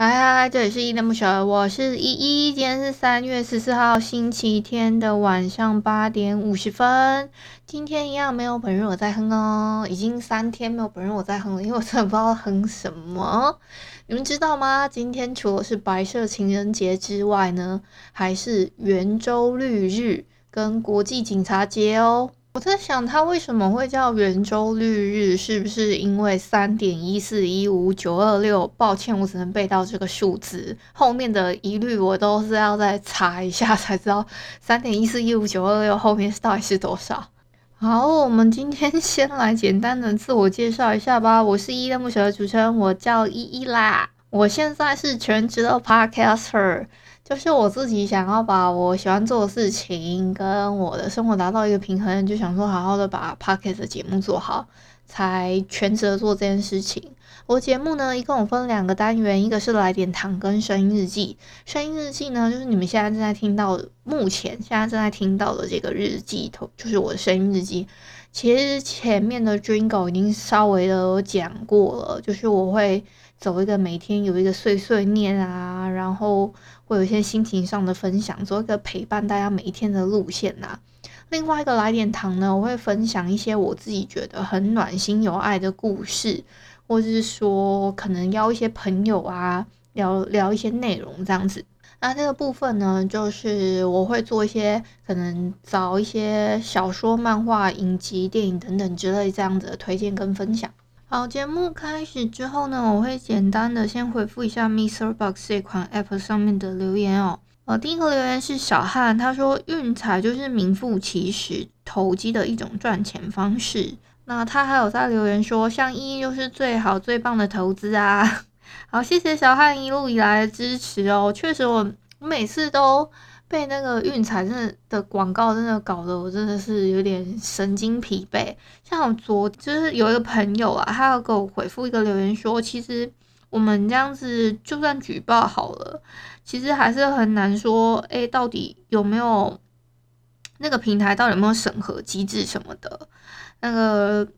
嗨嗨嗨，这里是依依恋不舍，我是依依。今天是三月十四号星期天的晚上八点五十分。今天一样没有本人我在哼哦，已经三天没有本人我在哼了，因为我真的不知道哼什么。你们知道吗？今天除了是白色情人节之外呢，还是圆周率日跟国际警察节哦。我在想，它为什么会叫圆周率日？是不是因为三点一四一五九二六？抱歉，我只能背到这个数字，后面的疑虑我都是要再查一下才知道。三点一四一五九二六后面到底是多少？好，我们今天先来简单的自我介绍一下吧。我是依依恋不舍的主持人，我叫依依啦。我现在是全职的 Podcaster。就是我自己想要把我喜欢做的事情跟我的生活达到一个平衡，就想说好好的把 Podcast 的节目做好，才全职做这件事情。我节目呢，一共分两个单元，一个是来点糖跟声音日记。声音日记呢，就是你们现在正在听到，目前现在正在听到的这个日记头，就是我的声音日记。其实前面的 Jingle 已经稍微的讲过了，就是我会走一个每天有一个碎碎念啊，然后。会有一些心情上的分享，做一个陪伴大家每一天的路线呐、啊。另外一个来点糖呢，我会分享一些我自己觉得很暖心有爱的故事，或者是说可能邀一些朋友啊，聊聊一些内容这样子。那这个部分呢，就是我会做一些可能找一些小说、漫画、影集、电影等等之类这样子的推荐跟分享。好，节目开始之后呢，我会简单的先回复一下 Mr. Box 这款 App 上面的留言哦。呃，第一个留言是小汉，他说运彩就是名副其实投机的一种赚钱方式。那他还有在留言说，像依依就是最好最棒的投资啊。好，谢谢小汉一路以来的支持哦。确实，我每次都。被那个运彩真的的广告真的搞得我真的是有点神经疲惫。像我昨就是有一个朋友啊，他要给我回复一个留言说，其实我们这样子就算举报好了，其实还是很难说，哎，到底有没有那个平台到底有没有审核机制什么的？那个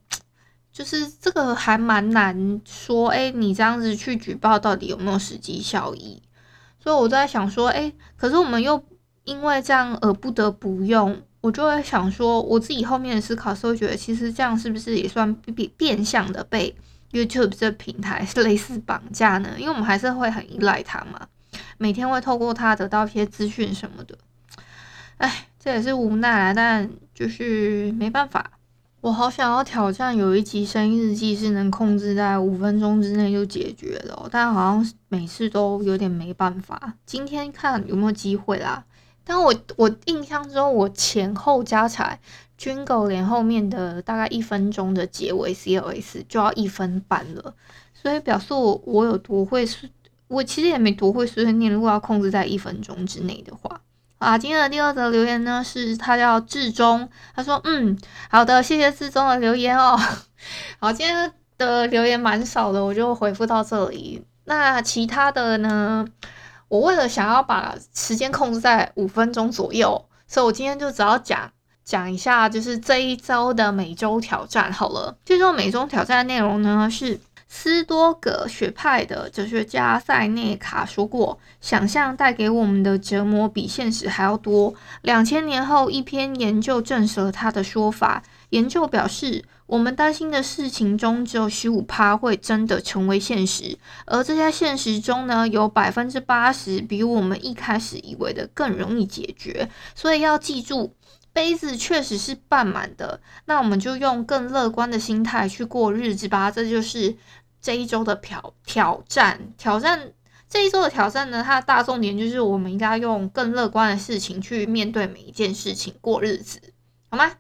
就是这个还蛮难说，哎，你这样子去举报到底有没有实际效益？所以我在想说，哎，可是我们又。因为这样而不得不用，我就会想说，我自己后面的思考是会觉得，其实这样是不是也算变变相的被 YouTube 这平台类似绑架呢？因为我们还是会很依赖它嘛，每天会透过它得到一些资讯什么的。哎，这也是无奈啊，但就是没办法。我好想要挑战有一集声音日记是能控制在五分钟之内就解决的，但好像每次都有点没办法。今天看有没有机会啦。但我我印象中，我前后加起来，Jingle 连后面的大概一分钟的结尾 CLS 就要一分半了，所以表示我我有多会，我其实也没多会碎碎念。如果要控制在一分钟之内的话，啊，今天的第二则留言呢是他叫志忠，他说嗯，好的，谢谢志忠的留言哦。好，今天的留言蛮少的，我就回复到这里。那其他的呢？我为了想要把时间控制在五分钟左右，所以我今天就只要讲讲一下，就是这一周的每周挑战好了。这周每周挑战的内容呢，是斯多葛学派的哲学家塞内卡说过，想象带给我们的折磨比现实还要多。两千年后，一篇研究证实了他的说法。研究表示，我们担心的事情中，只有十五趴会真的成为现实，而这些现实中呢，有百分之八十比我们一开始以为的更容易解决。所以要记住，杯子确实是半满的。那我们就用更乐观的心态去过日子吧。这就是这一周的挑挑战。挑战这一周的挑战呢，它的大重点就是我们应该用更乐观的事情去面对每一件事情，过日子，好吗？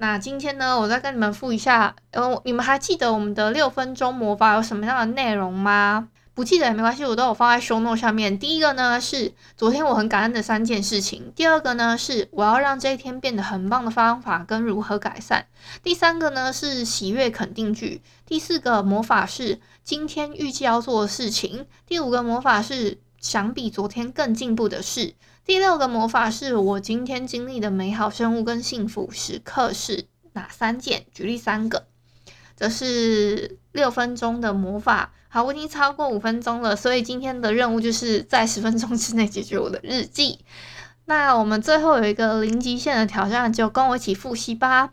那今天呢，我再跟你们复一下，呃，你们还记得我们的六分钟魔法有什么样的内容吗？不记得也没关系，我都有放在 show note 下面。第一个呢是昨天我很感恩的三件事情，第二个呢是我要让这一天变得很棒的方法跟如何改善，第三个呢是喜悦肯定句，第四个魔法是今天预计要做的事情，第五个魔法是想比昨天更进步的事，第六个魔法是我今天经历的美好生物跟幸福时刻是哪三件？举例三个。这是六分钟的魔法，好，我已经超过五分钟了，所以今天的任务就是在十分钟之内解决我的日记。那我们最后有一个零极限的挑战，就跟我一起复习吧。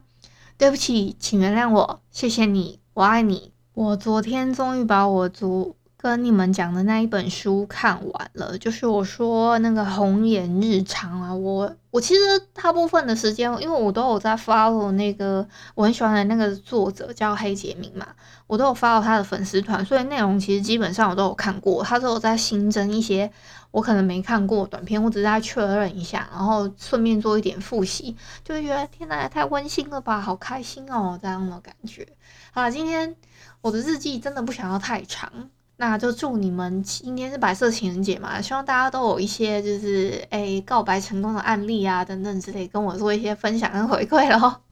对不起，请原谅我，谢谢你，我爱你。我昨天终于把我昨跟你们讲的那一本书看完了，就是我说那个红颜日常啊，我我其实大部分的时间，因为我都有在 follow 那个我很喜欢的那个作者叫黑杰明嘛，我都有发到他的粉丝团，所以内容其实基本上我都有看过，他都有在新增一些我可能没看过短片，我只是在确认一下，然后顺便做一点复习，就会觉得天哪，太温馨了吧，好开心哦，这样的感觉。好，今天我的日记真的不想要太长。那就祝你们今天是白色情人节嘛，希望大家都有一些就是诶、告白成功的案例啊等等之类，跟我做一些分享跟回馈咯。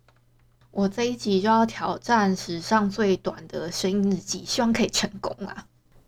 我这一集就要挑战史上最短的声音日记，希望可以成功啊！